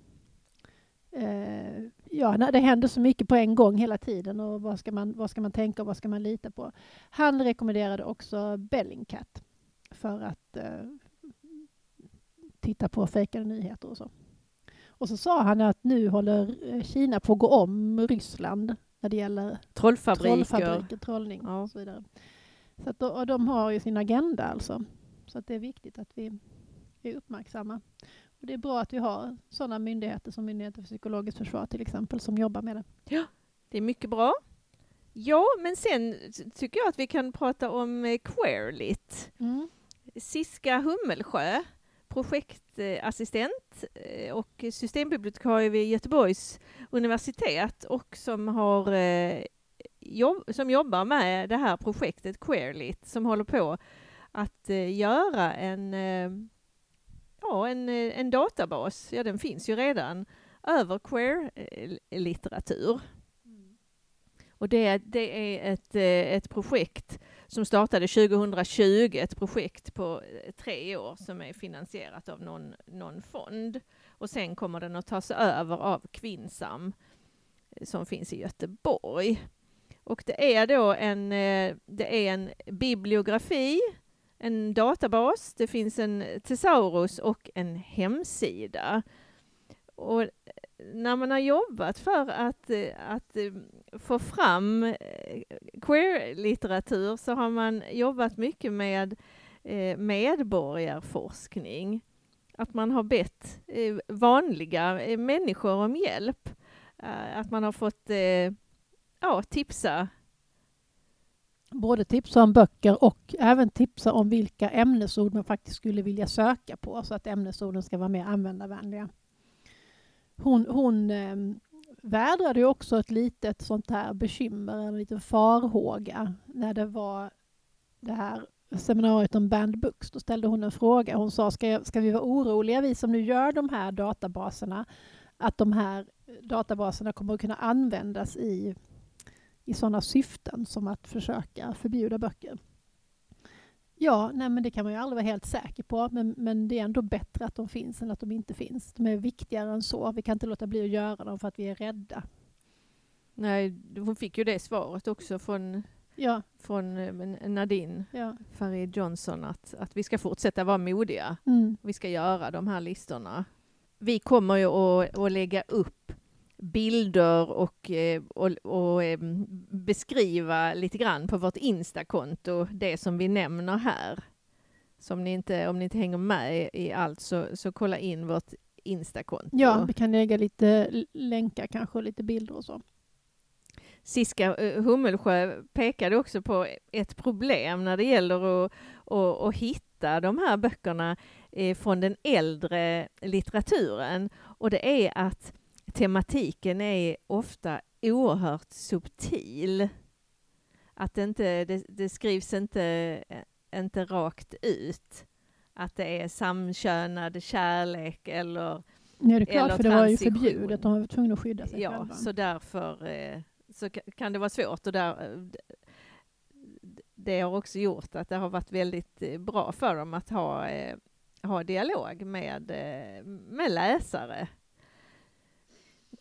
Speaker 1: eh, ja, det händer så mycket på en gång hela tiden och vad ska man, vad ska man tänka och vad ska man lita på? Han rekommenderade också Bellingcat för att eh, titta på fejkade nyheter och så. Och så sa han att nu håller eh, Kina på att gå om Ryssland när det gäller
Speaker 2: trollfabriker,
Speaker 1: trollfabriker trollning ja. och så vidare. Så att, och de har ju sin agenda alltså. Så att det är viktigt att vi är uppmärksamma. Och det är bra att vi har sådana myndigheter som Myndigheten för psykologiskt försvar till exempel som jobbar med det.
Speaker 2: Ja, det är mycket bra. Ja, men sen tycker jag att vi kan prata om eh, Queerlit.
Speaker 1: Mm.
Speaker 2: Siska Hummelsjö, projektassistent eh, och systembibliotekarie vid Göteborgs universitet och som, har, eh, jobb, som jobbar med det här projektet Queerlit som håller på att göra en, ja, en, en databas, ja den finns ju redan, över queer-litteratur. Och det, det är ett, eh, ett projekt som startade 2020, ett projekt på eh, tre år som är finansierat av någon, någon fond. Och sen kommer den att tas över av Kvinnsam eh, som finns i Göteborg. Och det är då en, eh, det är en bibliografi, en databas, det finns en thesaurus och en hemsida. Och eh, när man har jobbat för att, eh, att få fram queer-litteratur så har man jobbat mycket med medborgarforskning. Att man har bett vanliga människor om hjälp. Att man har fått ja, tipsa
Speaker 1: både tipsa om böcker och även tipsa om vilka ämnesord man faktiskt skulle vilja söka på så att ämnesorden ska vara mer användarvänliga. Hon, hon ehm, vädrade ju också ett litet sånt här bekymmer, en liten farhåga när det var det här seminariet om banned books. Då ställde hon en fråga. Hon sa, ska, jag, ska vi vara oroliga, vi som nu gör de här databaserna, att de här databaserna kommer att kunna användas i, i sådana syften som att försöka förbjuda böcker? Ja, nej, men det kan man ju aldrig vara helt säker på, men, men det är ändå bättre att de finns än att de inte finns. De är viktigare än så. Vi kan inte låta bli att göra dem för att vi är rädda.
Speaker 2: Nej, hon fick ju det svaret också från,
Speaker 1: ja.
Speaker 2: från eh, Nadine
Speaker 1: ja.
Speaker 2: Farid Johnson att, att vi ska fortsätta vara modiga. Mm. Vi ska göra de här listorna. Vi kommer ju att, att lägga upp bilder och, eh, och, och, eh, beskriva lite grann på vårt Instakonto, det som vi nämner här. Så om ni inte, om ni inte hänger med i allt så, så kolla in vårt Instakonto.
Speaker 1: Ja, vi kan lägga lite länkar kanske, lite bilder och så.
Speaker 2: Siska eh, Hummelsjö pekade också på ett problem när det gäller att, att, att hitta de här böckerna från den äldre litteraturen. Och det är att tematiken är ofta oerhört subtil. Att det, inte, det, det skrivs inte, inte rakt ut. Att det är samkönad kärlek eller
Speaker 1: Ja, det är klart, för det var ju förbjudet. De var tvungna att skydda sig
Speaker 2: ja,
Speaker 1: själva.
Speaker 2: så därför eh, så kan det vara svårt. Och där, eh, det har också gjort att det har varit väldigt eh, bra för dem att ha, ha dialog med, med läsare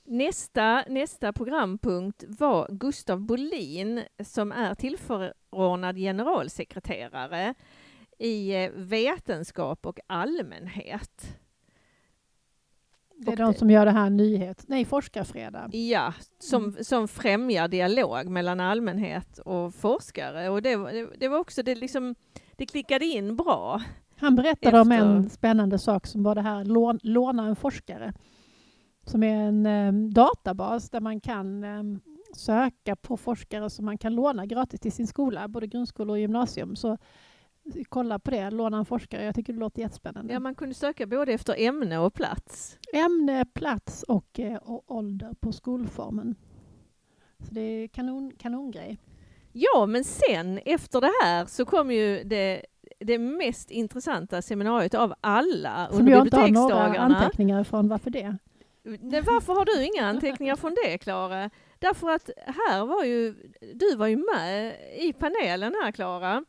Speaker 2: Nästa, nästa programpunkt var Gustav Bolin som är tillförordnad generalsekreterare i eh, vetenskap och allmänhet.
Speaker 1: Det är de som gör det här nyhet, nej forskarfredag.
Speaker 2: Ja, som, mm. som främjar dialog mellan allmänhet och forskare och det, det, det var också det liksom, det klickade in bra.
Speaker 1: Han berättade efter... om en spännande sak som var det här lån, låna en forskare som är en um, databas där man kan um, söka på forskare som man kan låna gratis till sin skola, både grundskola och gymnasium. Så kolla på det, låna en forskare. Jag tycker det låter jättespännande.
Speaker 2: Ja, man kunde söka både efter ämne och plats.
Speaker 1: Ämne, plats och, eh, och ålder på skolformen. Så det är kanon, kanongrej.
Speaker 2: Ja, men sen efter det här så kom ju det, det mest intressanta seminariet av alla
Speaker 1: Som under biblioteksdagarna. Som jag inte har några anteckningar ifrån. Varför det?
Speaker 2: Varför har du inga anteckningar från det, Klara? Därför att här var ju, du var ju med i panelen här, Klara.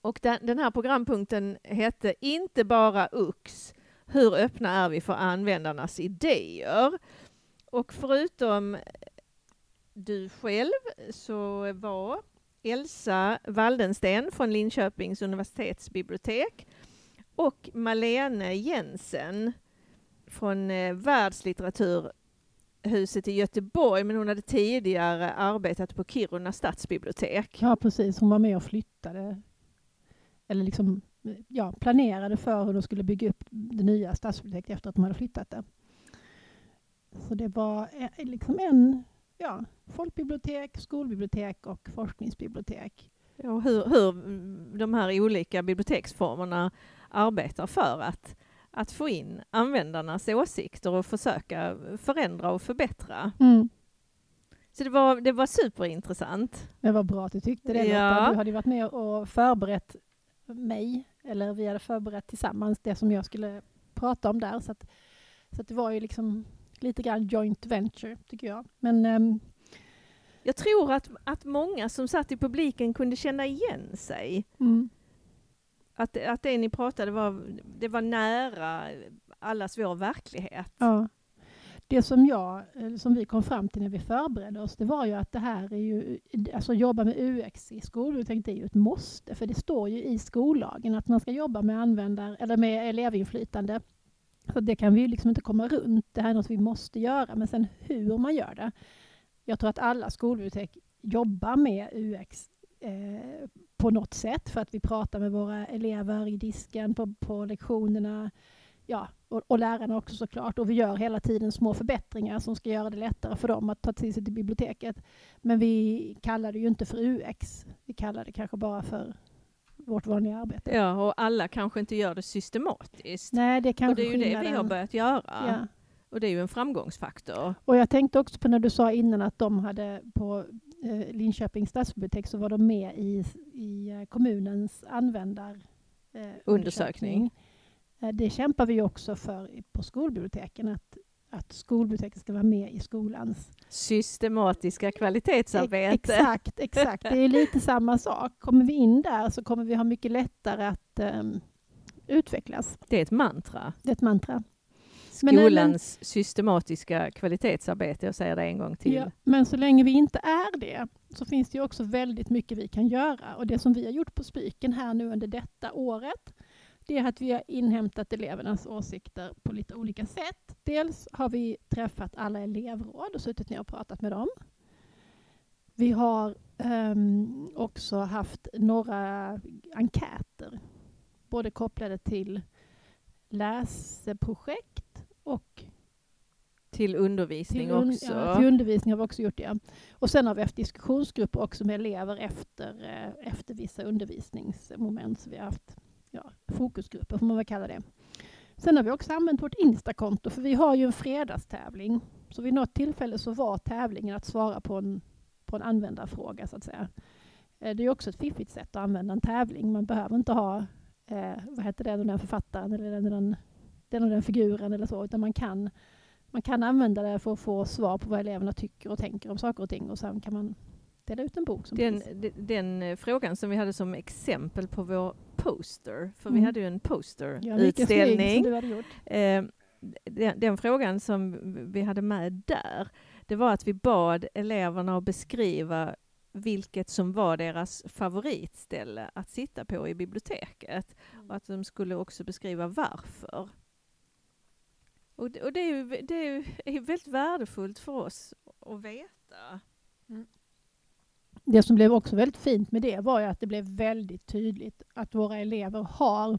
Speaker 2: Och den, den här programpunkten hette Inte bara UX. Hur öppna är vi för användarnas idéer? Och förutom du själv så var Elsa Waldensten från Linköpings universitetsbibliotek och Malene Jensen från eh, världslitteratur huset i Göteborg men hon hade tidigare arbetat på Kiruna stadsbibliotek.
Speaker 1: Ja, precis. Hon var med och flyttade. Eller liksom ja, planerade för hur de skulle bygga upp det nya stadsbiblioteket efter att de hade flyttat det. Så det var eh, liksom en ja, folkbibliotek, skolbibliotek och forskningsbibliotek.
Speaker 2: Och hur, hur de här olika biblioteksformerna arbetar för att, att få in användarnas åsikter och försöka förändra och förbättra.
Speaker 1: Mm.
Speaker 2: Så det var, det var superintressant.
Speaker 1: Det var bra att du tyckte det
Speaker 2: Ja.
Speaker 1: Lotta. Du hade varit med och förberett mig, eller vi hade förberett tillsammans det som jag skulle prata om där. Så, att, så att det var ju liksom lite grann joint venture, tycker jag. Men ehm,
Speaker 2: Jag tror att, att många som satt i publiken kunde känna igen sig.
Speaker 1: mm,
Speaker 2: att, att det ni pratade var, det var nära allas vår verklighet.
Speaker 1: ja. Det som, jag, eh, som vi kom fram till när vi förberedde oss, det var ju att det här är ju, alltså jobba med UX i skolbibliotek, det är ju ett måste, för det står ju i skollagen att man ska jobba med användar, eller med elevinflytande. Så det kan vi ju liksom inte komma runt, det här är något vi måste göra, men sen hur man gör det. Jag tror att alla skolbibliotek jobbar med UX eh, på något sätt, för att vi pratar med våra elever i disken, på, på lektionerna, ja, och, och lärarna också såklart. Och vi gör hela tiden små förbättringar som ska göra det lättare för dem att ta till sig till biblioteket. Men vi kallar det ju inte för UX. Vi kallar det kanske bara för vårt vanliga arbete.
Speaker 2: Ja, och alla kanske inte gör det systematiskt.
Speaker 1: Nej, det är
Speaker 2: och
Speaker 1: kanske
Speaker 2: det är ju det vi har börjat göra.
Speaker 1: Ja.
Speaker 2: Och det är ju en framgångsfaktor.
Speaker 1: Och jag tänkte också på när du sa innan att de hade på Linköpings stadsbibliotek så var de med i, i eh, kommunens användar eh. Eh, Det kämpar vi också för på skolbiblioteken, att, att skolbiblioteket ska vara med i skolans
Speaker 2: Systematiska kvalitetsarbete.
Speaker 1: Exakt, exakt. Det är lite samma sak. Kommer vi in där så kommer vi ha mycket lättare att ehm, utvecklas.
Speaker 2: Det är ett mantra.
Speaker 1: Det är ett mantra. Men
Speaker 2: Skolans systematiska kvalitetsarbete, jag säger det en gång till.
Speaker 1: Ja, men så länge vi inte är det så finns det ju också väldigt mycket vi kan göra. Och det som vi har gjort på Spiken här nu under detta året det är att vi har inhämtat elevernas åsikter på lite olika sätt. Dels har vi träffat alla elevråd och suttit ner och pratat med dem. Vi har ehm, också haft några enkäter, både kopplade till läsprojekt och
Speaker 2: Till undervisning
Speaker 1: till, un-
Speaker 2: också.
Speaker 1: Ja, till undervisning har vi också gjort det. Och sen har vi haft diskussionsgrupper också med elever efter, eh, efter vissa undervisningsmoment. Så vi har haft ja, fokusgrupper, får man väl kalla det. Sen har vi också använt vårt Instakonto, för vi har ju en fredagstävling. Så vid något tillfälle så var tävlingen att svara på en, på en användarfråga, så att säga. Eh, Det är också ett fiffigt sätt att använda en tävling. Man behöver inte ha, eh, vad heter det, den författaren eller den, den, den och den figuren eller så, utan man kan man kan använda det för att få svar på vad eleverna tycker och tänker om saker och ting och sen kan man dela ut en bok som
Speaker 2: Den, den eh, frågan som vi hade som exempel på vår poster, för vi
Speaker 1: Mm.
Speaker 2: hade ju en
Speaker 1: Ja,
Speaker 2: posterutställning.
Speaker 1: hade gjort.
Speaker 2: Eh, den, den frågan som vi hade med där, det var att vi bad eleverna att beskriva vilket som var deras favoritställe att sitta på i biblioteket. Och att de skulle också beskriva varför. Och det, och det, är, ju, det är, ju, väldigt värdefullt för oss att veta.
Speaker 1: Det som blev också väldigt fint med det var ju att det blev väldigt tydligt att våra elever har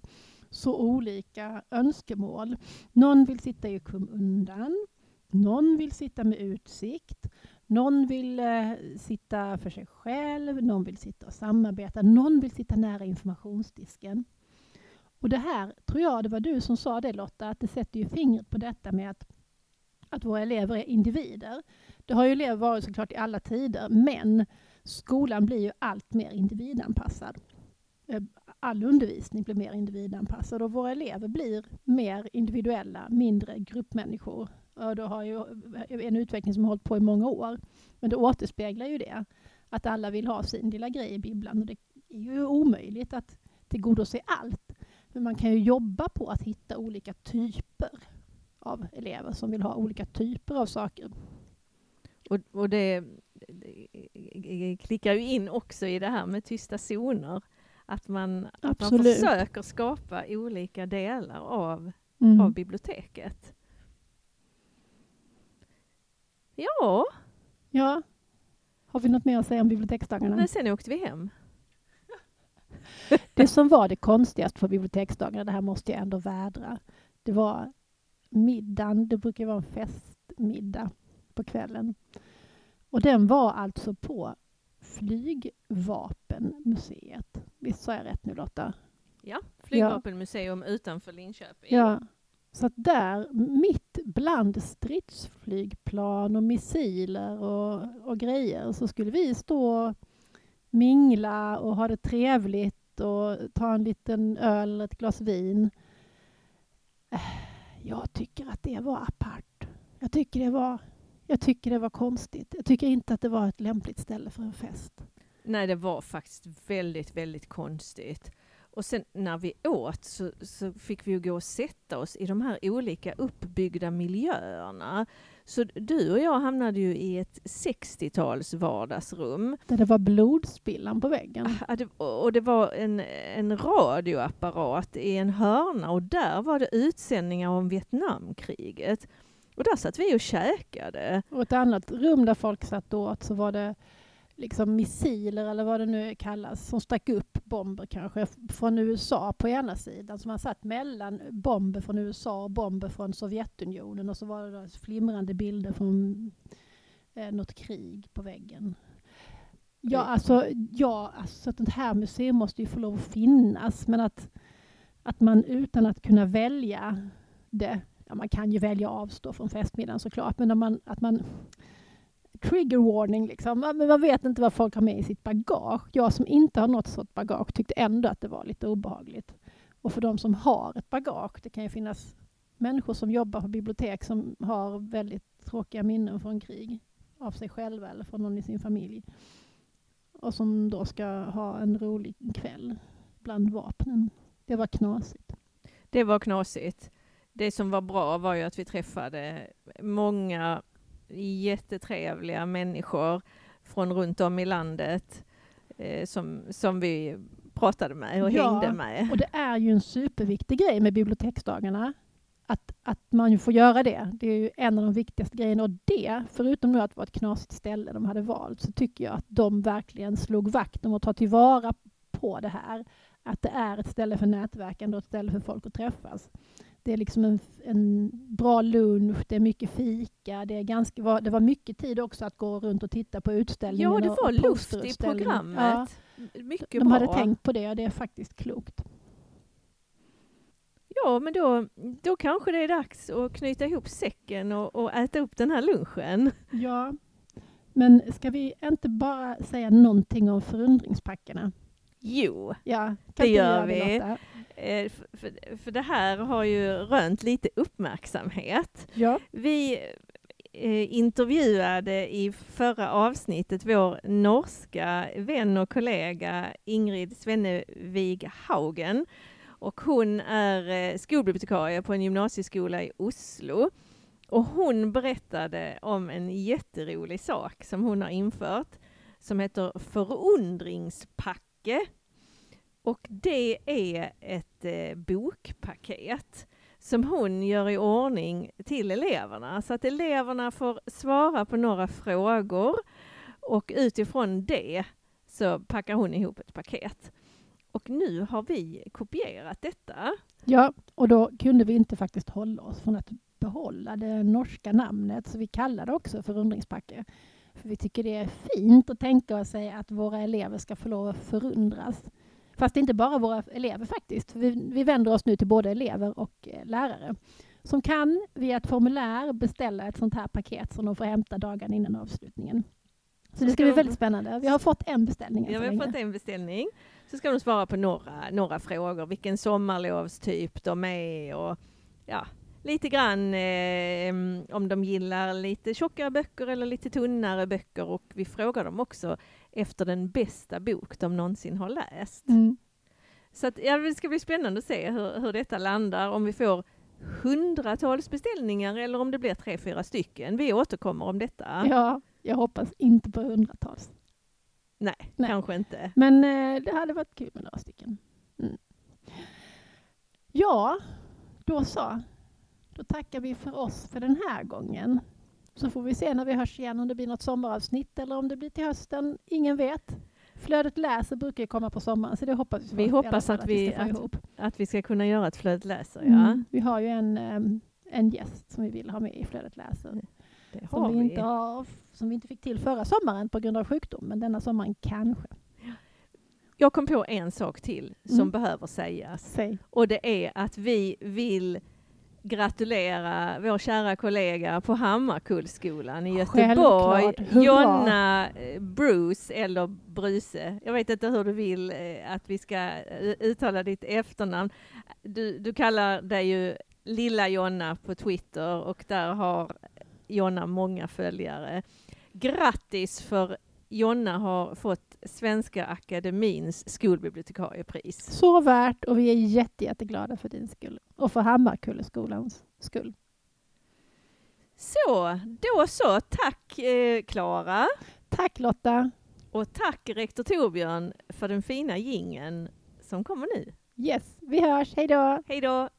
Speaker 1: så olika önskemål. Någon vill sitta i skymundan, någon vill sitta med utsikt, någon vill eh, sitta för sig själv, någon vill sitta och samarbeta, någon vill sitta nära informationsdisken. Och det här tror jag, det var du som sa det Lotta, att det sätter ju fingret på detta med att, att våra elever är individer. Det har ju elever varit såklart i alla tider, men skolan blir ju allt mer individanpassad. Eh, all undervisning blir mer individanpassad och våra elever blir mer individuella, mindre gruppmänniskor. Och det har ju eh, en utveckling som har hållit på i många år. Men det återspeglar ju det, att alla vill ha sin lilla grej i bibblan. Och det är ju omöjligt att tillgodose allt. Men man kan ju jobba på att hitta olika typer av elever som vill ha olika typer av saker.
Speaker 2: Och, och det, det klickar ju in också i det här med tysta zoner. Att man, att man försöker skapa olika delar av,
Speaker 1: Mm.
Speaker 2: av biblioteket. Ja,
Speaker 1: Ja. Har vi något mer att säga om biblioteksdagarna?
Speaker 2: men sen åkte vi hem.
Speaker 1: Det som var det konstigaste på biblioteksdagarna, det här måste jag ändå vädra, det var middagen. Det brukar vara en festmiddag på kvällen. Och den var alltså på Flygvapenmuseet. Visst sa jag rätt nu Lotta?
Speaker 2: Ja, flygvapenmuseum utanför Linköping.
Speaker 1: Ja. Så att där, mitt bland stridsflygplan och missiler och, och grejer, så skulle vi stå mingla och ha det trevligt och ta en liten öl eller ett glas vin. Eh, jag tycker att det var apart. Jag tycker det var, jag tycker det var konstigt. Jag tycker inte att det var ett lämpligt ställe för en fest.
Speaker 2: Nej, det var faktiskt väldigt, väldigt konstigt. Och sen när vi åt så, så fick vi ju gå och sätta oss i de här olika uppbyggda miljöerna. Så du och jag hamnade ju i ett 60-tals vardagsrum.
Speaker 1: Där det var blodspillan på väggen.
Speaker 2: Det- Och det var en, en radioapparat i en hörna och där var det utsändningar om Vietnamkriget. Och där satt vi och käkade.
Speaker 1: Och ett annat rum där folk satt åt så var det liksom missiler eller vad det nu kallas som stack upp bomber kanske från USA på ena sidan. Så man satt mellan bomber från USA och bomber från Sovjetunionen och så var det flimrande bilder från eh, något krig på väggen. Ja,
Speaker 2: Mm.
Speaker 1: alltså, ja, alltså sånt här museum måste ju få lov att finnas men att, att man utan att kunna välja det ja, man kan ju välja att avstå från festmiddagen såklart, men man, att man trigger warning liksom. Men man vet inte vad folk har med i sitt bagage. Jag som inte har något sådant bagage tyckte ändå att det var lite obehagligt. Och för de som har ett bagage, det kan ju finnas människor som jobbar på bibliotek som har väldigt tråkiga minnen från krig av sig själva eller från någon i sin familj. Och som då ska ha en rolig kväll bland vapnen. Det var knasigt.
Speaker 2: Det var knasigt. Det som var bra var ju att vi träffade många jättetrevliga människor från runt om i landet eh, som, som vi pratade med och
Speaker 1: Ja,
Speaker 2: hängde med.
Speaker 1: Och det är ju en superviktig grej med biblioteksdagarna. Att, att man får göra det. Det är ju en av de viktigaste grejerna. Och det, förutom nu att det var ett knasigt ställe de hade valt, så tycker jag att de verkligen slog vakt om att ta tillvara på det här. Att det är ett ställe för nätverkande och ett ställe för folk att träffas. Det är liksom en, en bra lunch, det är mycket fika, det, är ganska, det var mycket tid också att gå runt och titta på utställningen.
Speaker 2: Ja, det var luft i
Speaker 1: posterutställningen. Ja,
Speaker 2: programmet. Mycket
Speaker 1: de
Speaker 2: bra.
Speaker 1: hade tänkt på det och det är faktiskt klokt.
Speaker 2: Ja, men då, då kanske det är dags att knyta ihop säcken och, och äta upp den här lunchen.
Speaker 1: Ja, men ska vi inte bara säga någonting om förundringspackarna?
Speaker 2: Jo,
Speaker 1: Ja,
Speaker 2: Det gör vi. Eh, för, för, det här har ju rönt lite uppmärksamhet.
Speaker 1: Ja.
Speaker 2: Vi eh, intervjuade i förra avsnittet vår norska vän och kollega Ingrid Svennevig Haugen. Och hon är eh, skolbibliotekarie på en gymnasieskola i Oslo. Och hon berättade om en jätterolig sak som hon har infört som heter förundringspacke. Och det är ett eh, bokpaket som hon gör i ordning till eleverna. Så att eleverna får svara på några frågor och utifrån det så packar hon ihop ett paket. Och nu har vi kopierat detta.
Speaker 1: ja, och då kunde vi inte faktiskt hålla oss från att behålla det norska namnet, så vi kallar det också för undringspacke. För vi tycker det är fint att tänka sig att våra elever ska få lov att förundras. Fast inte bara våra elever faktiskt. Vi, vi vänder oss nu till både elever och eh, lärare som kan via ett formulär beställa ett sånt här paket som de får hämta dagen innan avslutningen. Så det ska bli väldigt spännande. Vi har fått en beställning
Speaker 2: Ja, vi har fått en beställning. Så ska de svara på några, några frågor. Vilken sommarlovstyp de är och ja, lite grann eh, om de gillar lite tjockare böcker eller lite tunnare böcker. Och vi frågar dem också efter den bästa bok de någonsin har läst.
Speaker 1: Mm.
Speaker 2: Så att, ja, det ska bli spännande att se hur, hur detta landar. Om vi får hundratals beställningar eller om det blir tre, fyra stycken. Vi återkommer om detta.
Speaker 1: Ja, jag hoppas inte på hundratals.
Speaker 2: Nej,
Speaker 1: Nej.
Speaker 2: kanske inte.
Speaker 1: Men eh, det hade varit kul med några stycken. Mm. Ja, då så. Då tackar vi för oss för den här gången. Så får vi se när vi hörs igen om det blir något sommaravsnitt eller om det blir till hösten. Ingen vet. Flödet läser brukar ju komma på sommaren så det hoppas vi,
Speaker 2: Vi hoppas att vi- att-. Att vi ska kunna göra ett flödet läser, ja.
Speaker 1: Mm. Vi har ju en, em, en gäst som vi vill ha med i Flödet läser.
Speaker 2: Det
Speaker 1: Som vi,
Speaker 2: vi.
Speaker 1: inte har, som vi inte fick till förra sommaren på grund av sjukdom, men denna sommaren kanske.
Speaker 2: Jag kom på en sak till som
Speaker 1: Mm.
Speaker 2: behöver sägas.
Speaker 1: Säg.
Speaker 2: Och det är att vi vill gratulera vår kära kollega på Hammarkullskolan i Göteborg. Jonna eh, Bruce eller Bruse. Jag vet inte hur du vill eh, att vi ska eh, uttala ditt efternamn. Du, du kallar dig ju Lilla Jonna på Twitter och där har Jonna många följare. Grattis för Jonna har fått Svenska Akademins skolbibliotekariepris.
Speaker 1: Så värt och vi är jätte, jätteglada för din skull och för Hammarkulleskolans skull.
Speaker 2: Så, då så. Tack eh, Klara
Speaker 1: Tack Lotta!
Speaker 2: och tack rektor Torbjörn för den fina gingen som kommer nu.
Speaker 1: Yes, vi hörs. Hej då!
Speaker 2: Hej då!